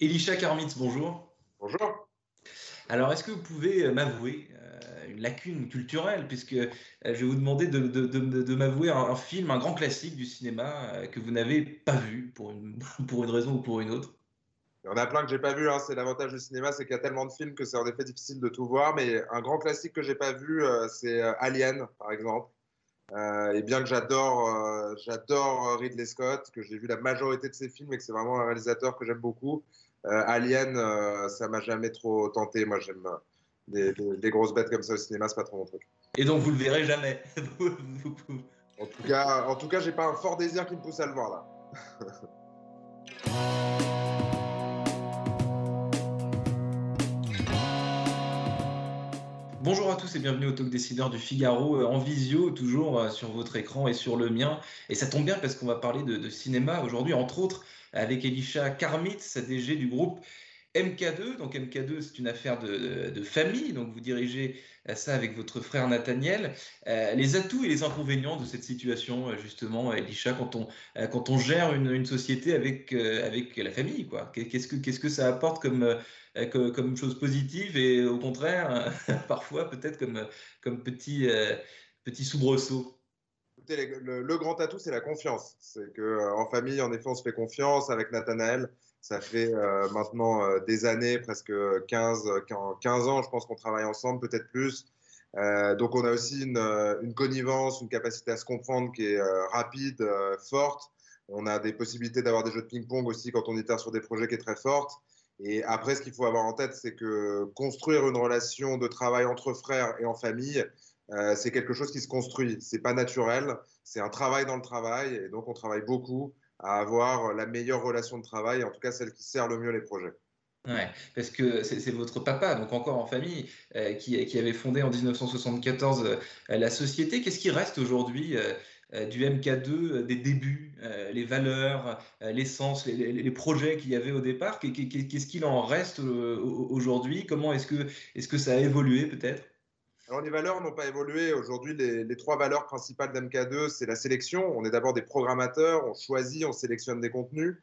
Elisha Karmitz, bonjour. Bonjour. Alors, est-ce que vous pouvez m'avouer euh, une lacune culturelle, puisque euh, je vais vous demander de, de, de, de m'avouer un, un, film, un grand classique du cinéma euh, que vous n'avez pas vu pour une, pour une raison ou pour une autre Il y en a plein que j'ai pas vu. Hein. C'est l'avantage du cinéma, c'est qu'il y a tellement de films que c'est en effet difficile de tout voir. Mais un grand classique que j'ai pas vu, euh, c'est Alien, par exemple. Euh, et bien que j'adore, euh, j'adore Ridley Scott, que j'ai vu la majorité de ses films et que c'est vraiment un réalisateur que j'aime beaucoup. Euh, Alien, ça m'a jamais trop tenté. Moi, j'aime des, des, des, grosses bêtes comme ça au cinéma, c'est pas trop mon truc. Et donc vous le verrez jamais. en tout cas, en tout cas, j'ai pas un fort désir qui me pousse à le voir là. Bonjour à tous et bienvenue au Talk Décideur du Figaro en visio, toujours sur votre écran et sur le mien. Et ça tombe bien parce qu'on va parler de, cinéma aujourd'hui, entre autres avec Elisha Karmitz, DG du groupe MK2. Donc MK2, c'est une affaire de, famille. Donc vous dirigez ça avec votre frère Nathaniel. Euh, les atouts et les inconvénients de cette situation, justement, Elisha, quand on, quand on gère une, société avec, euh, avec la famille, quoi. Qu'est-ce que, qu'est-ce que ça apporte comme, euh, comme chose positive et au contraire, parfois peut-être comme, comme petit, petit soubresaut? Le, grand atout, c'est la confiance. C'est que en famille, en effet, on se fait confiance avec Nathanaël. Ça fait euh, maintenant euh, des années, presque 15, 15 ans, je pense qu'on travaille ensemble, peut-être plus. Euh, donc on a aussi une, connivence, une capacité à se comprendre qui est rapide, forte. On a des possibilités d'avoir des jeux de ping-pong aussi quand on itère sur des projets qui est très forte. Et après, ce qu'il faut avoir en tête, c'est que construire une relation de travail entre frères et en famille, euh, c'est quelque chose qui se construit. C'est pas naturel. C'est un travail dans le travail. Et donc, on travaille beaucoup à avoir la meilleure relation de travail, en tout cas celle qui sert le mieux les projets. Ouais, parce que c'est votre papa, donc encore en famille, euh, qui, avait fondé en 1974 euh, la société. Qu'est-ce qui reste aujourd'hui euh, du MK2, des débuts, les valeurs, l'essence, les, les, les, projets qu'il y avait au départ? Qu'est-ce qu'il en reste aujourd'hui? Comment est-ce que, est -ce que ça a évolué peut-être? Alors, les valeurs n'ont pas évolué. Aujourd'hui, les, trois valeurs principales d'MK2, c'est la sélection. On est d'abord des programmateurs, on choisit, on sélectionne des contenus.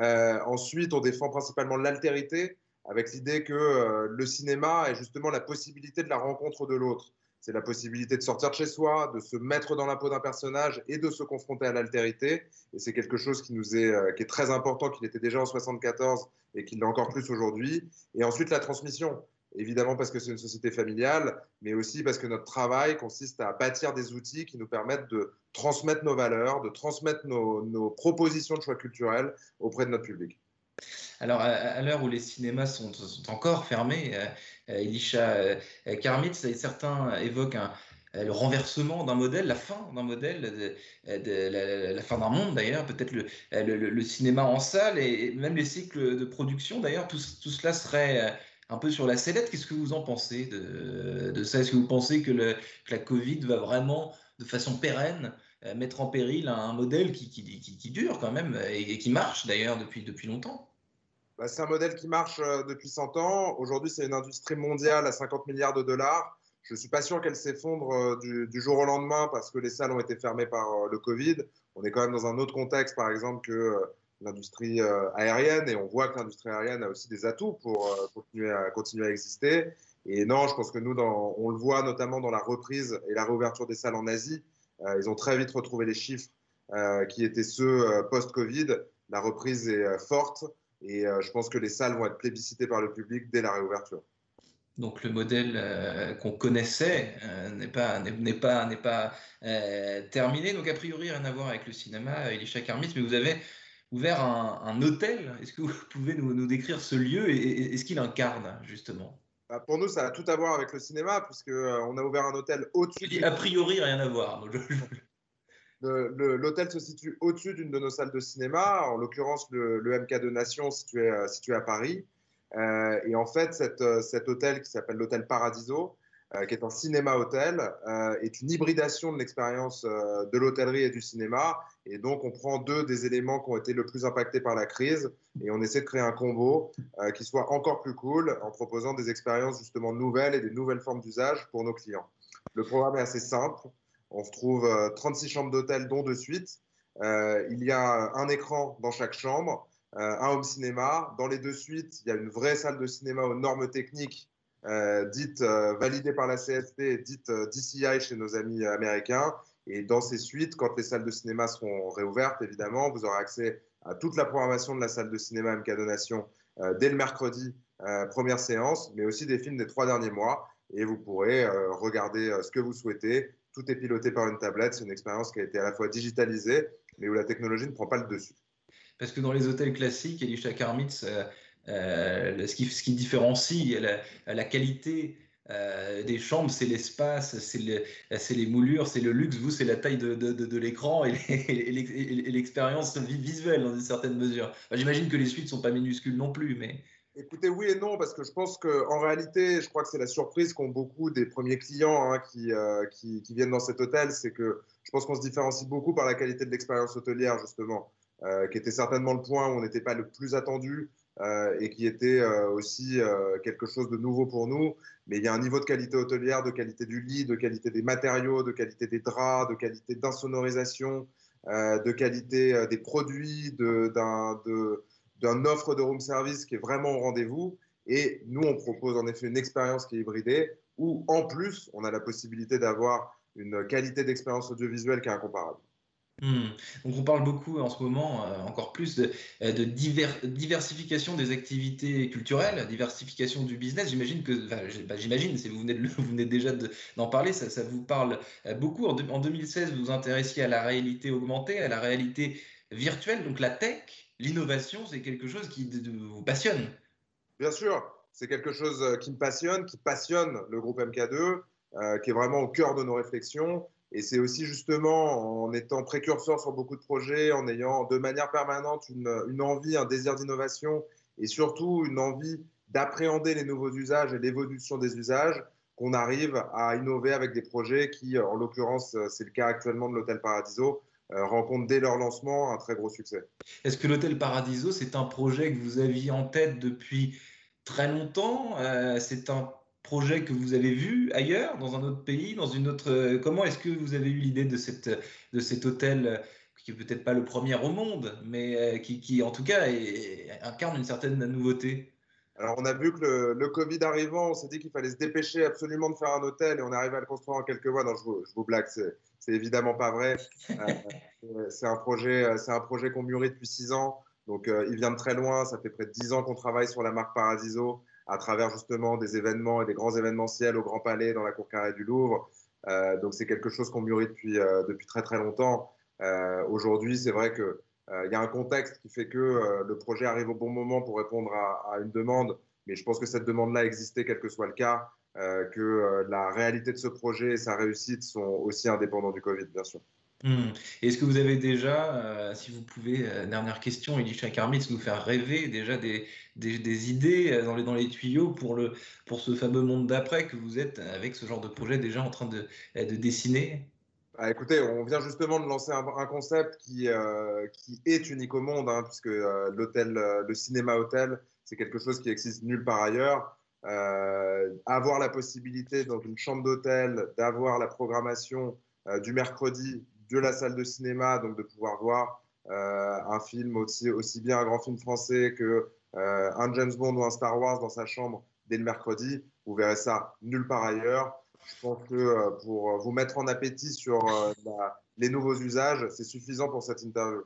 Euh, ensuite, on défend principalement l'altérité, avec l'idée que euh, le cinéma est justement la possibilité de la rencontre de l'autre. C'est la possibilité de sortir de chez soi, de se mettre dans la peau d'un personnage et de se confronter à l'altérité. Et c'est quelque chose qui nous est, euh, qui est très important, qu'il était déjà en 74 et qu'il l'est encore plus aujourd'hui. Et ensuite, la transmission évidemment parce que c'est une société familiale, mais aussi parce que notre travail consiste à bâtir des outils qui nous permettent de transmettre nos valeurs, de transmettre nos, propositions de choix culturels auprès de notre public. Alors, à, l'heure où les cinémas sont, encore fermés, euh, Elisha euh, Karmitz, certains évoquent le renversement d'un modèle, la fin d'un modèle, la, fin d'un monde d'ailleurs, peut-être le, cinéma en salle et même les cycles de production d'ailleurs, tout, cela serait un peu sur la sellette. Qu'est-ce que vous en pensez de, ça? Est-ce que vous pensez que, la Covid va vraiment, de façon pérenne, euh, mettre en péril un modèle qui, dure quand même et, qui marche d'ailleurs depuis, depuis longtemps? Bah, C'est un modèle qui marche euh, depuis 100 ans. Aujourd'hui, c'est une industrie mondiale à 50 milliards de dollars. Je ne suis pas sûr qu'elle s'effondre euh, du, jour au lendemain parce que les salles ont été fermées par le Covid. On est quand même dans un autre contexte, par exemple, que l'industrie euh, aérienne et on voit que l'industrie aérienne a aussi des atouts pour euh, continuer, à, continuer à exister. Et non, je pense que nous, dans, on le voit notamment dans la reprise et la réouverture des salles en Asie. Euh, ils ont très vite retrouvé les chiffres qui étaient ceux post-Covid. La reprise est forte et je pense que les salles vont être plébiscitées par le public dès la réouverture. Donc le modèle qu'on connaissait n'est pas, n'est pas, n'est pas terminé. Donc a priori rien à voir avec le cinéma, Elisha Karmitz, mais vous avez ouvert un, un hôtel. Est-ce que vous pouvez nous, nous décrire ce lieu et, et est-ce qu'il incarne justement? Bah Pour nous, ça a tout à voir avec le cinéma, puisqu'on a ouvert un hôtel au-dessus. A priori, rien à voir. L'hôtel se situe au-dessus d'une de nos salles de cinéma, en l'occurrence le, MK2 Nation situé, situé à Paris. et en fait, cet hôtel qui s'appelle l'hôtel Paradiso, euh, qui est un cinéma-hôtel, euh, est une hybridation de l'expérience euh, de l'hôtellerie et du cinéma. Et donc, on prend deux des éléments qui ont été le plus impactés par la crise et on essaie de créer un combo qui soit encore plus cool en proposant des expériences justement nouvelles et des nouvelles formes d'usage pour nos clients. Le programme est assez simple. On se trouve 36 chambres d'hôtel, dont de suites. il y a un écran dans chaque chambre, un home cinéma. Dans les deux suites, il y a une vraie salle de cinéma aux normes techniques dite euh, validée par la CST, dite euh, DCI chez nos amis américains. Et dans ces suites, quand les salles de cinéma seront réouvertes, évidemment, vous aurez accès à toute la programmation de la salle de cinéma MK Donation dès le mercredi, première séance, mais aussi des films des trois derniers mois. Et vous pourrez regarder ce que vous souhaitez. Tout est piloté par une tablette. C'est une expérience qui a été à la fois digitalisée, mais où la technologie ne prend pas le dessus. Parce que dans les hôtels classiques, Elisha Karmitz, euh, ce, qui, différencie la, qualité euh, des chambres, c'est l'espace, c'est les moulures, c'est le luxe. Vous, c'est la taille de, l'écran et l'expérience visuelle dans une certaine mesure. J'imagine que les suites ne sont pas minuscules non plus, mais. Écoutez, oui et non, parce que je pense qu'en réalité, je crois que c'est la surprise qu'ont beaucoup des premiers clients hein, euh, qui, viennent dans cet hôtel, c'est que je pense qu'on se différencie beaucoup par la qualité de l'expérience hôtelière, justement, qui était certainement le point où on n'était pas le plus attendu. Euh, et qui était euh, aussi euh, quelque chose de nouveau pour nous. Mais il y a un niveau de qualité hôtelière, de qualité du lit, de qualité des matériaux, de qualité des draps, de qualité d'insonorisation, de qualité des produits, d'un offre de room service qui est vraiment au rendez-vous. Et nous, on propose en effet une expérience qui est hybridée, où en plus, on a la possibilité d'avoir une qualité d'expérience audiovisuelle qui est incomparable. Hmm. Donc on parle beaucoup en ce moment, euh, encore plus de, euh, de diversification des activités culturelles, diversification du business. J'imagine que, bah, j'imagine, si vous venez, vous venez déjà d'en parler, ça, vous parle euh, beaucoup. En, 2016, vous vous intéressiez à la réalité augmentée, à la réalité virtuelle, donc la tech, l'innovation, c'est quelque chose qui vous passionne. Bien sûr, c'est quelque chose qui me passionne, qui passionne le groupe MK2, qui est vraiment au cœur de nos réflexions. Et c'est aussi justement en étant précurseur sur beaucoup de projets, en ayant de manière permanente une, envie, un désir d'innovation et surtout une envie d'appréhender les nouveaux usages et l'évolution des usages, qu'on arrive à innover avec des projets qui, en l'occurrence, c'est le cas actuellement de l'Hôtel Paradiso, euh, rencontrent dès leur lancement un très gros succès. Est-ce que l'Hôtel Paradiso, c'est un projet que vous aviez en tête depuis très longtemps? Euh, C'est un projet que vous avez vu ailleurs, dans un autre pays, dans une autre. Euh, comment est-ce que vous avez eu l'idée de, cette, de cet hôtel euh, qui est peut-être pas le premier au monde, mais euh, qui, qui en tout cas incarne une certaine nouveauté? Alors, on a vu que le, Covid arrivant, on s'est dit qu'il fallait se dépêcher absolument de faire un hôtel et on est arrivé à le construire en quelques mois. Non, je vous, je vous blague, c'est évidemment pas vrai. c'est un projet, c'est un projet qu'on mûrit depuis six ans. Donc, il vient de très loin. Ça fait près de dix ans qu'on travaille sur la marque Paradiso à travers justement des événements et des grands événementiels au Grand Palais, dans la cour carrée du Louvre. Euh, donc c'est quelque chose qu'on mûrit depuis, euh, depuis très très longtemps. Euh, aujourd'hui, c'est vrai qu'il il y a un contexte qui fait que le projet arrive au bon moment pour répondre à, à une demande, mais je pense que cette demande-là existait quel que soit le cas, que la réalité de ce projet et sa réussite sont aussi indépendants du Covid, bien sûr. Hmm. Est-ce que vous avez déjà, euh, si vous pouvez, euh, dernière question, Elisha Karmitz, nous faire rêver déjà des, des, idées euh, dans les, dans les tuyaux pour, le, pour ce fameux monde d'après que vous êtes avec ce genre de projet déjà en train de, de dessiner? Ah, Écoutez, on vient justement de lancer un, concept qui, qui est unique au monde, hein, puisque l'hôtel, le cinéma-hôtel, c'est quelque chose qui existe nulle part ailleurs. avoir la possibilité dans une chambre d'hôtel d'avoir la programmation du mercredi de la salle de cinéma, donc de pouvoir voir euh, un film aussi, bien un grand film français que euh, un James Bond ou un Star Wars dans sa chambre dès le mercredi. Vous verrez ça nulle part ailleurs. Je pense que euh, pour vous mettre en appétit sur les nouveaux usages, c'est suffisant pour cette interview.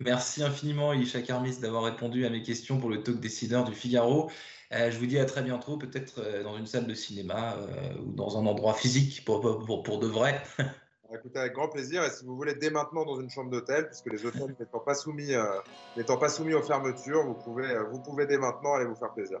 Merci infiniment, Isha Karmis, d'avoir répondu à mes questions pour le talk décideur du Figaro. je vous dis à très bientôt, peut-être dans une salle de cinéma ou dans un endroit physique pour, pour de vrai. Écoutez, avec grand plaisir. Et si vous voulez dès maintenant dans une chambre d'hôtel, puisque les hôtels n'étant pas soumis, euh, pas soumis aux fermetures, vous pouvez, euh, vous pouvez dès maintenant aller vous faire plaisir.